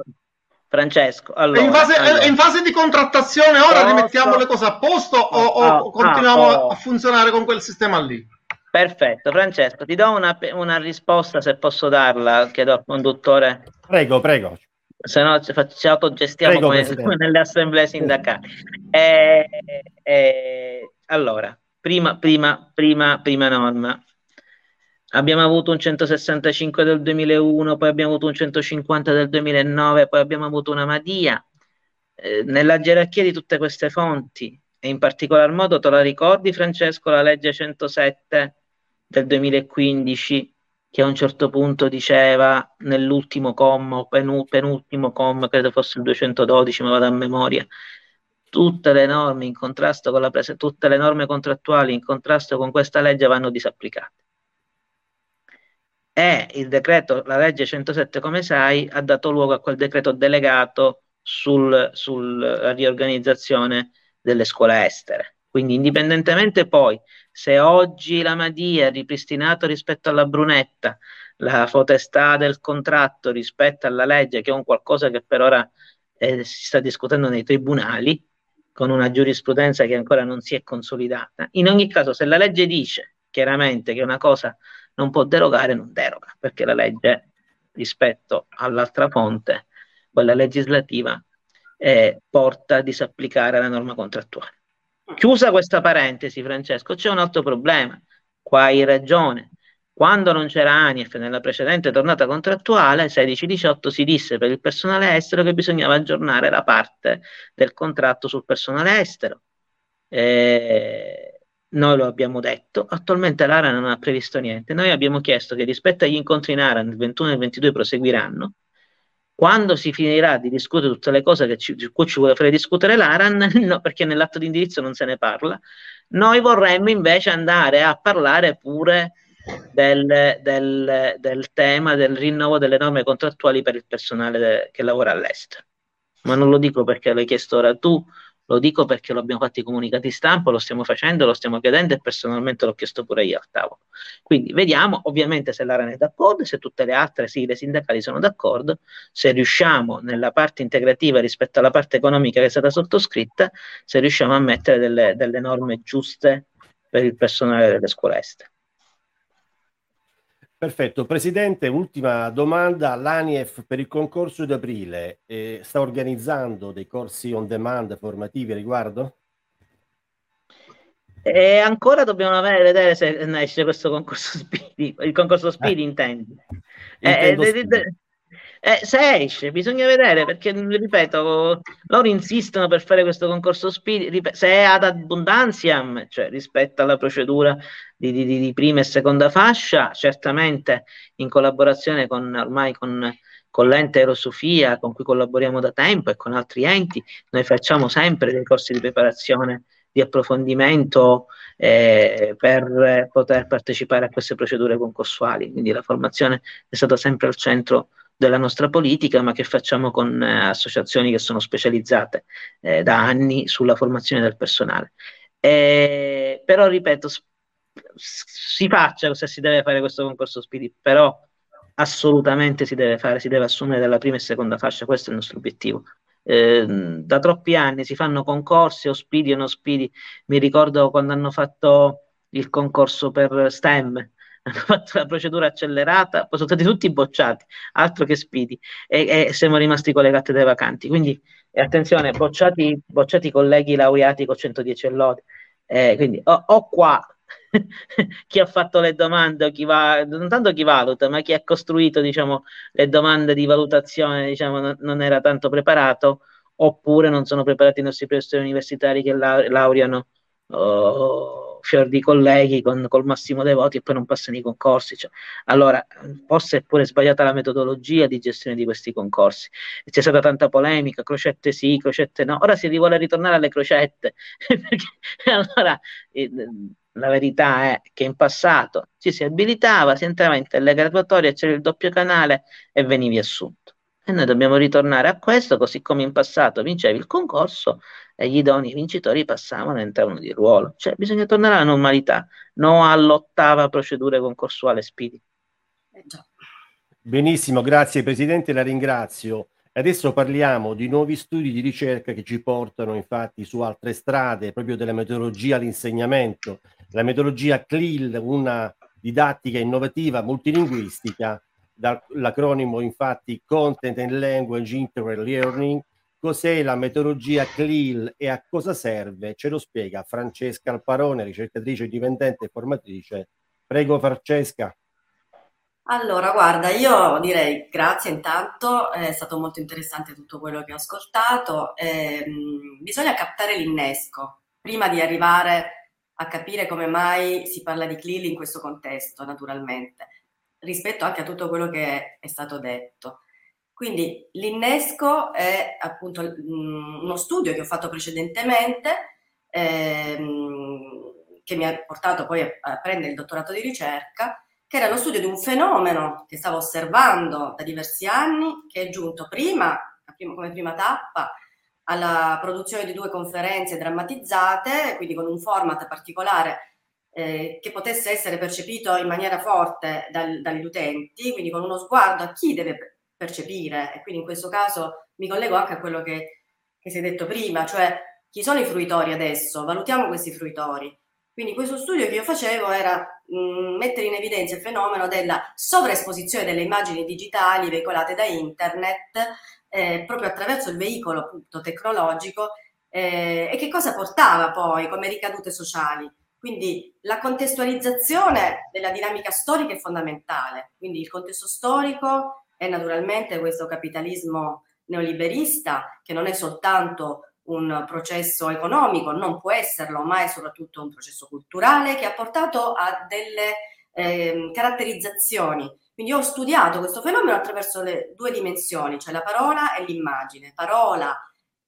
Francesco, allora, è, in fase, allora. in fase, di contrattazione ora rimettiamo le cose a posto o, oh, continuiamo ah, oh. a funzionare con quel sistema lì? Perfetto, Francesco, ti do una, una risposta se posso darla, chiedo al conduttore. Prego, prego. Se no ci, ci autogestiamo come, come, nelle assemblee sindacali. Eh, eh, allora, prima, prima, prima, prima norma. Abbiamo avuto un 165 del 2001, poi abbiamo avuto un 150 del 2009, poi abbiamo avuto una Madia. Eh, nella gerarchia di tutte queste fonti, e in particolar modo te la ricordi Francesco, la legge 107 del 2015 che a un certo punto diceva nell'ultimo comma, penultimo comma, credo fosse il 212, ma vado a memoria, tutte le norme in contrasto con la presa, tutte le norme contrattuali in contrasto con questa legge vanno disapplicate. E il decreto, la legge 107, come sai, ha dato luogo a quel decreto delegato sulla sul riorganizzazione delle scuole estere. Quindi indipendentemente poi se oggi la Madia ha ripristinato rispetto alla Brunetta la potestà del contratto rispetto alla legge, che è un qualcosa che per ora eh, si sta discutendo nei tribunali, con una giurisprudenza che ancora non si è consolidata. In ogni caso, se la legge dice chiaramente che una cosa non può derogare, non deroga, perché la legge rispetto all'altra fonte, quella legislativa, eh, porta a disapplicare la norma contrattuale. Chiusa questa parentesi, Francesco, c'è un altro problema. Qua hai ragione. Quando non c'era ANIEF nella precedente tornata contrattuale, 16-18, si disse per il personale estero che bisognava aggiornare la parte del contratto sul personale estero. Eh, noi lo abbiamo detto, attualmente l'ARA non ha previsto niente. Noi abbiamo chiesto che rispetto agli incontri in ARA nel 21 e il 22 proseguiranno, quando si finirà di discutere tutte le cose ci, di cui ci vuole fare discutere l'ARAN, no, perché nell'atto di indirizzo non se ne parla, noi vorremmo invece andare a parlare pure del, del, del tema del rinnovo delle norme contrattuali per il personale de, che lavora all'estero. Ma non lo dico perché l'hai chiesto ora tu, lo dico perché lo abbiamo fatto i comunicati stampa, lo stiamo facendo, lo stiamo chiedendo e personalmente l'ho chiesto pure io al tavolo. Quindi vediamo ovviamente se l'ARAN è d'accordo, se tutte le altre sigle sindacali sono d'accordo, se riusciamo nella parte integrativa rispetto alla parte economica che è stata sottoscritta, se riusciamo a mettere delle, delle norme giuste per il personale delle scuole estere. Perfetto, Presidente, ultima domanda. L'ANIEF per il concorso di aprile eh, sta organizzando dei corsi on demand formativi a riguardo? E ancora dobbiamo vedere se esce questo concorso Speedy, il concorso Speedy eh. intendi. Eh, eh, se esce, bisogna vedere perché, ripeto, loro insistono per fare questo concorso Speedy, se è ad abbondantiam, cioè rispetto alla procedura di, di, di, prima e seconda fascia, certamente in collaborazione con ormai con, con l'ente Aerosofia, con cui collaboriamo da tempo e con altri enti, noi facciamo sempre dei corsi di preparazione di approfondimento eh, per poter partecipare a queste procedure concorsuali. Quindi la formazione è stata sempre al centro della nostra politica, ma che facciamo con eh, associazioni che sono specializzate eh, da anni sulla formazione del personale. Eh, però, ripeto, si faccia se si deve fare questo concorso Spirit, però assolutamente si deve fare, si deve assumere dalla prima e seconda fascia, questo è il nostro obiettivo. Eh, da troppi anni si fanno concorsi, o spidi o non spidi. Mi ricordo quando hanno fatto il concorso per STEM, hanno fatto la procedura accelerata, poi sono stati tutti bocciati, altro che spidi, e, e siamo rimasti con le cattedre vacanti. Quindi attenzione, bocciati, bocciati colleghi laureati con 110 e lode. Eh, quindi o, o qua chi ha fatto le domande, chi va, non tanto chi valuta, ma chi ha costruito diciamo, le domande di valutazione diciamo, non, non, era tanto preparato, oppure non sono preparati i nostri professori universitari che la, laureano oh, fior di colleghi con, col massimo dei voti e poi non passano i concorsi. Cioè, allora, forse è pure sbagliata la metodologia di gestione di questi concorsi. C'è stata tanta polemica, crocette sì, crocette no. Ora si vuole ritornare alle crocette. perché, allora, la verità è che in passato ci si abilitava, si entrava in telegraduatoria, c'era il doppio canale e venivi assunto. E noi dobbiamo ritornare a questo, così come in passato vincevi il concorso gli idoni vincitori passavano e entravano di ruolo. Cioè bisogna tornare alla normalità, non all'ottava procedura concorsuale Spidi. Eh Benissimo, grazie Presidente, la ringrazio. Adesso parliamo di nuovi studi di ricerca che ci portano infatti su altre strade, proprio della metodologia all'insegnamento, la metodologia CLIL, una didattica innovativa multilinguistica, dall'acronimo infatti Content and Language Integral Learning. Cos'è la metodologia CLIL e a cosa serve? Ce lo spiega Francesca Alparone, ricercatrice indipendente e formatrice. Prego Francesca. Allora, guarda, io direi grazie intanto, è stato molto interessante tutto quello che ho ascoltato. Eh, bisogna captare l'innesco prima di arrivare a capire come mai si parla di CLIL in questo contesto, naturalmente, rispetto anche a tutto quello che è stato detto. Quindi l'innesco è appunto mh, uno studio che ho fatto precedentemente, ehm, che mi ha portato poi a, a prendere il dottorato di ricerca che era lo studio di un fenomeno che stavo osservando da diversi anni, che è giunto prima, come prima tappa, alla produzione di due conferenze drammatizzate, quindi con un format particolare eh, che potesse essere percepito in maniera forte dal, dagli utenti, quindi con uno sguardo a chi deve percepire, e quindi in questo caso mi collego anche a quello che, che si è detto prima, cioè chi sono i fruitori adesso, valutiamo questi fruitori. Quindi questo studio che io facevo era mh, mm, mettere in evidenza il fenomeno della sovraesposizione delle immagini digitali veicolate da internet eh, proprio attraverso il veicolo appunto tecnologico eh, e che cosa portava poi come ricadute sociali. Quindi la contestualizzazione della dinamica storica è fondamentale, quindi il contesto storico è naturalmente questo capitalismo neoliberista che non è soltanto un processo economico, non può esserlo, ma è soprattutto un processo culturale che ha portato a delle eh, caratterizzazioni. Quindi ho studiato questo fenomeno attraverso le due dimensioni, cioè la parola e l'immagine. Parola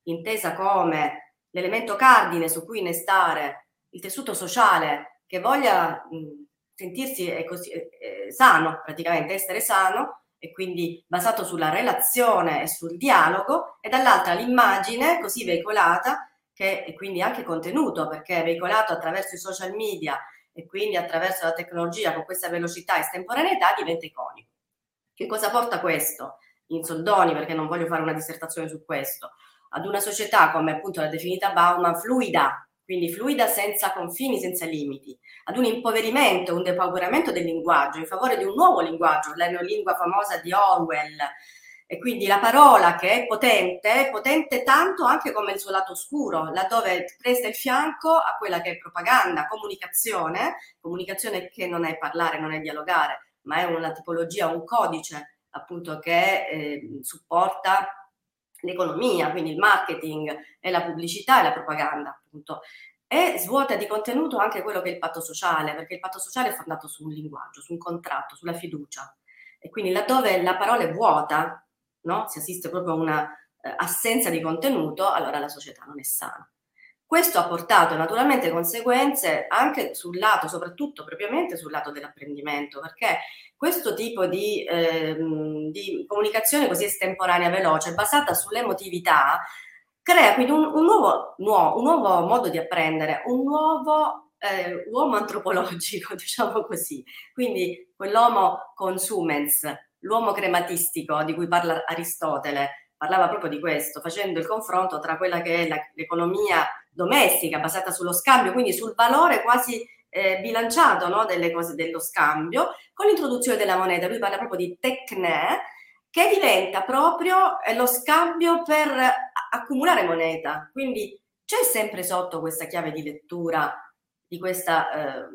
intesa come l'elemento cardine su cui innestare il tessuto sociale che voglia mh, sentirsi così, eh, sano, praticamente essere sano, e quindi basato sulla relazione e sul dialogo, e dall'altra l'immagine così veicolata, che è quindi anche contenuto, perché è veicolato attraverso i social media e quindi attraverso la tecnologia con questa velocità e estemporaneità, diventa iconico. Che cosa porta questo? In soldoni, perché non voglio fare una dissertazione su questo, ad una società come appunto l'ha definita Bauman, fluida, quindi fluida senza confini, senza limiti, ad un impoverimento, un depauperamento del linguaggio in favore di un nuovo linguaggio, la neolingua famosa di Orwell. E quindi la parola che è potente, è potente tanto anche come il suo lato oscuro, laddove presta il fianco a quella che è propaganda, comunicazione, comunicazione che non è parlare, non è dialogare, ma è una tipologia, un codice appunto che eh, supporta l'economia, quindi il marketing e la pubblicità e la propaganda, appunto. E svuota di contenuto anche quello che è il patto sociale, perché il patto sociale è fondato su un linguaggio, su un contratto, sulla fiducia. E quindi laddove la parola è vuota, no? si assiste proprio a una eh, assenza di contenuto, allora la società non è sana. Questo ha portato naturalmente conseguenze anche sul lato, soprattutto propriamente sul lato dell'apprendimento, perché questo tipo di, eh, di comunicazione così estemporanea, veloce, basata sull'emotività, crea quindi un, un, nuovo, nuovo, un nuovo, modo di apprendere, un nuovo eh, uomo antropologico, diciamo così. Quindi quell'homo consumens, l'uomo crematistico di cui parla Aristotele, parlava proprio di questo, facendo il confronto tra quella che è la, l'economia domestica basata sullo scambio, quindi sul valore quasi eh, bilanciato no, delle cose dello scambio, con l'introduzione della moneta. Lui parla proprio di tecne, che diventa proprio eh, lo scambio per accumulare moneta. Quindi c'è sempre sotto questa chiave di lettura di questo eh,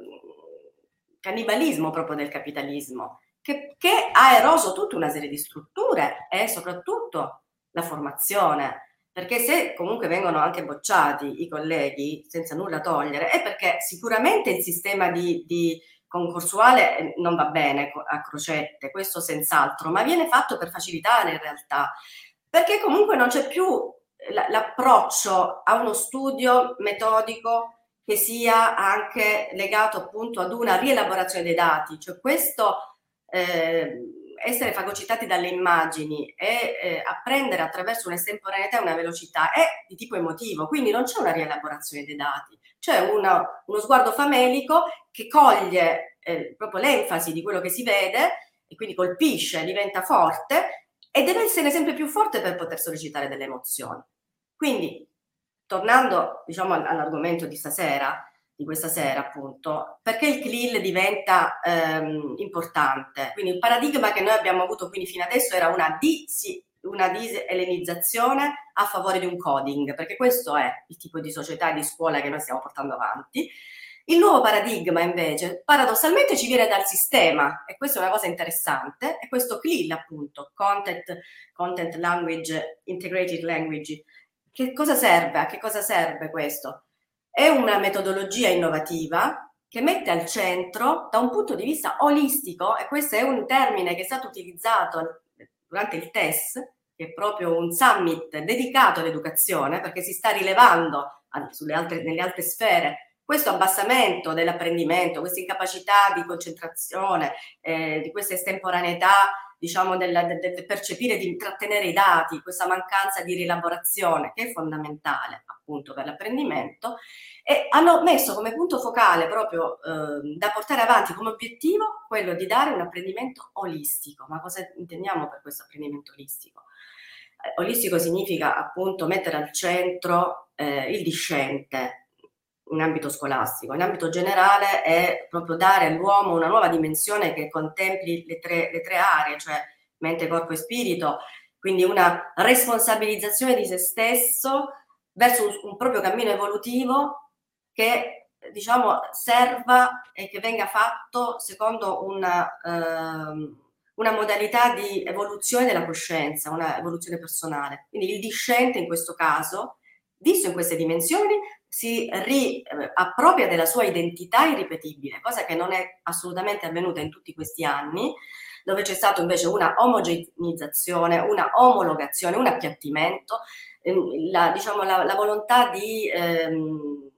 cannibalismo proprio del capitalismo, che, che ha eroso tutta una serie di strutture e soprattutto la formazione perché se comunque vengono anche bocciati i colleghi senza nulla togliere, è perché sicuramente il sistema di, di concorsuale eh, non va bene a crocette, questo senz'altro, ma viene fatto per facilitare in realtà, perché comunque non c'è più l'approccio a uno studio metodico che sia anche legato appunto ad una rielaborazione dei dati, cioè questo eh, essere fagocitati dalle immagini e eh, apprendere attraverso un'estemporaneità e una velocità è di tipo emotivo, quindi non c'è una rielaborazione dei dati, c'è una, uno sguardo famelico che coglie eh, proprio l'enfasi di quello che si vede e quindi colpisce, diventa forte e deve essere sempre più forte per poter sollecitare delle emozioni. Quindi, tornando diciamo, all'argomento di stasera, di questa sera, appunto, perché il CLIL diventa ehm, importante. Quindi il paradigma che noi abbiamo avuto quindi fino adesso era una, dis- una diselenizzazione a favore di un coding, perché questo è il tipo di società e di scuola che noi stiamo portando avanti. Il nuovo paradigma invece paradossalmente ci viene dal sistema e questa è una cosa interessante, è questo CLIL appunto, Content, Content Language, Integrated Language. Che cosa serve? A che cosa serve questo? È una metodologia innovativa che mette al centro, da un punto di vista olistico, e questo è un termine che è stato utilizzato durante il TES, che è proprio un summit dedicato all'educazione, perché si sta rilevando altre, nelle altre sfere questo abbassamento dell'apprendimento, questa incapacità di concentrazione, eh, di questa estemporaneità diciamo, del, del, del, percepire, di trattenere i dati, questa mancanza di rielaborazione che è fondamentale appunto per l'apprendimento, e hanno messo come punto focale proprio eh, da portare avanti come obiettivo quello di dare un apprendimento olistico. Ma cosa intendiamo per questo apprendimento olistico? Eh, olistico significa appunto mettere al centro eh, il discente, in ambito scolastico. In ambito generale è proprio dare all'uomo una nuova dimensione che contempli le tre, le tre aree, cioè mente, corpo e spirito, quindi una responsabilizzazizione di se stesso verso un, un proprio cammino evolutivo che diciamo serva e che venga fatto secondo una, uh, una modalità di evoluzione della coscienza, una evoluzione personale. Quindi il discente in questo caso, visto in queste dimensioni, si riappropria della sua identità irripetibile, cosa che non è assolutamente avvenuta in tutti questi anni, dove c'è stata invece una omogenizzazione, una omologazione, un appiattimento, ehm, la, diciamo, la, la volontà di, ehm,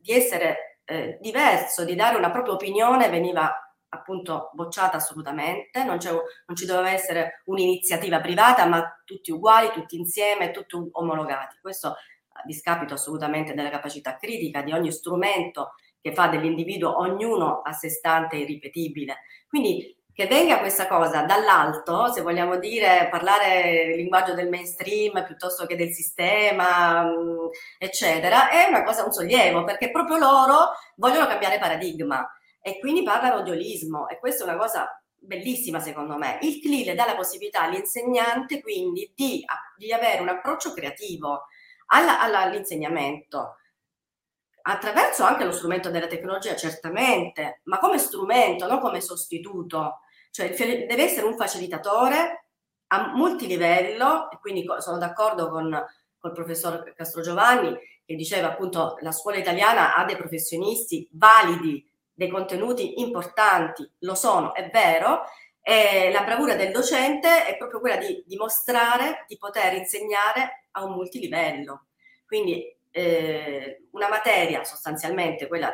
di essere eh, diverso, di dare una propria opinione veniva appunto bocciata assolutamente, non, non, ci doveva essere un'iniziativa privata, ma tutti uguali, tutti insieme, tutti omologati. Questo a discapito assolutamente della capacità critica di ogni strumento che fa dell'individuo ognuno a sé stante e irripetibile. Quindi che venga questa cosa dall'alto, se vogliamo dire, parlare il linguaggio del mainstream piuttosto che del sistema, mm, eccetera, è una cosa, un sollievo, perché proprio loro vogliono cambiare paradigma e quindi parlano di olismo e questa è una cosa bellissima secondo me. Il CLI le dà la possibilità all'insegnante quindi di, di avere un approccio creativo alla, alla, all'insegnamento attraverso anche lo strumento della tecnologia, certamente, ma come strumento, non come sostituto. Cioè deve essere un facilitatore a multilivello, e quindi sono d'accordo con, il professor Castro Giovanni che diceva appunto la scuola italiana ha dei professionisti validi, dei contenuti importanti, lo sono, è vero, e la bravura del docente è proprio quella di dimostrare di poter insegnare a un multilivello. Quindi eh, una materia sostanzialmente, quella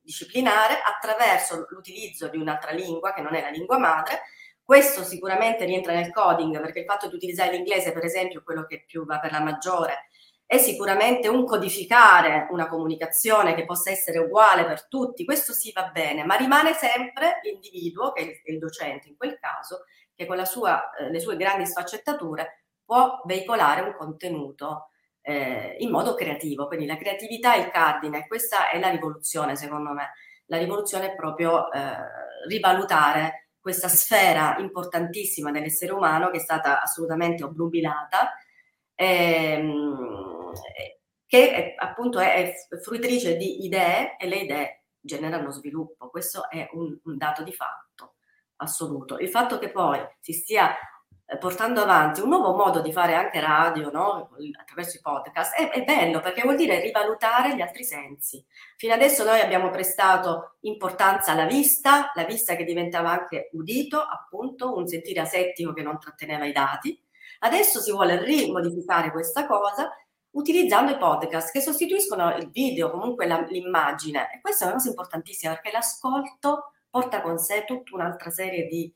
disciplinare, attraverso l'utilizzo di un'altra lingua che non è la lingua madre. Questo sicuramente rientra nel coding perché il fatto di utilizzare l'inglese, per esempio, è quello che più va per la maggiore, è sicuramente un codificare una comunicazione che possa essere uguale per tutti, questo sì va bene, ma rimane sempre l'individuo, che è il docente in quel caso, che con sua, eh, le sue grandi sfaccettature può veicolare un contenuto eh, in modo creativo. Quindi la creatività è il cardine, questa è la rivoluzione secondo me. La rivoluzione è proprio eh, rivalutare questa sfera importantissima dell'essere umano che è stata assolutamente obnubilata, ehm, che è, appunto è, fruttrice di idee e le idee generano sviluppo. Questo è un, un dato di fatto assoluto. Il fatto che poi si stia eh, portando avanti un nuovo modo di fare anche radio no? attraverso i podcast è, è, bello perché vuol dire rivalutare gli altri sensi. Fino adesso noi abbiamo prestato importanza alla vista, la vista che diventava anche udito, appunto, un sentire asettico che non tratteneva i dati. Adesso si vuole rimodificare questa cosa utilizzando i podcast che sostituiscono il video, comunque la, l'immagine. E questa è una cosa importantissima perché l'ascolto porta con sé tutta un'altra serie di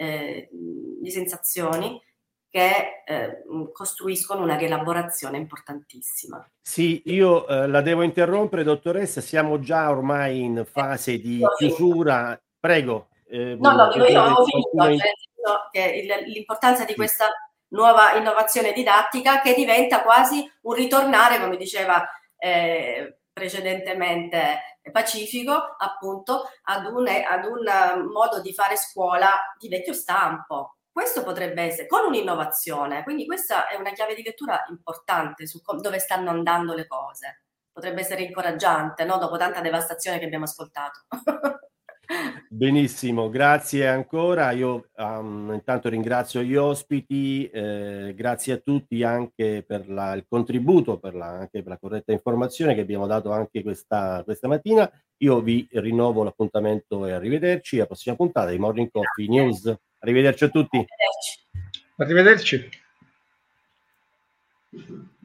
eh, di sensazioni che eh, costruiscono una rielaborazione importantissima. Sì, io eh, la devo interrompere, dottoressa, siamo già ormai in fase di chiusura. Prego. Eh, no, no, io avevo finito, cioè, il, l'importanza di questa nuova innovazione didattica che diventa quasi un ritornare, come diceva eh, precedentemente pacifico, appunto, ad un, ad un modo di fare scuola di vecchio stampo. Questo potrebbe essere con un'innovazione, quindi questa è una chiave di lettura importante su com- dove stanno andando le cose. Potrebbe essere incoraggiante, no? Dopo tanta devastazione che abbiamo ascoltato. Benissimo, grazie ancora. Io um, intanto ringrazio gli ospiti, eh, grazie a tutti anche per la, il contributo, per la, anche per la corretta informazione che abbiamo dato anche questa, questa mattina. Io vi rinnovo l'appuntamento e arrivederci alla prossima puntata di Morning Coffee News. Arrivederci a tutti. Arrivederci. arrivederci.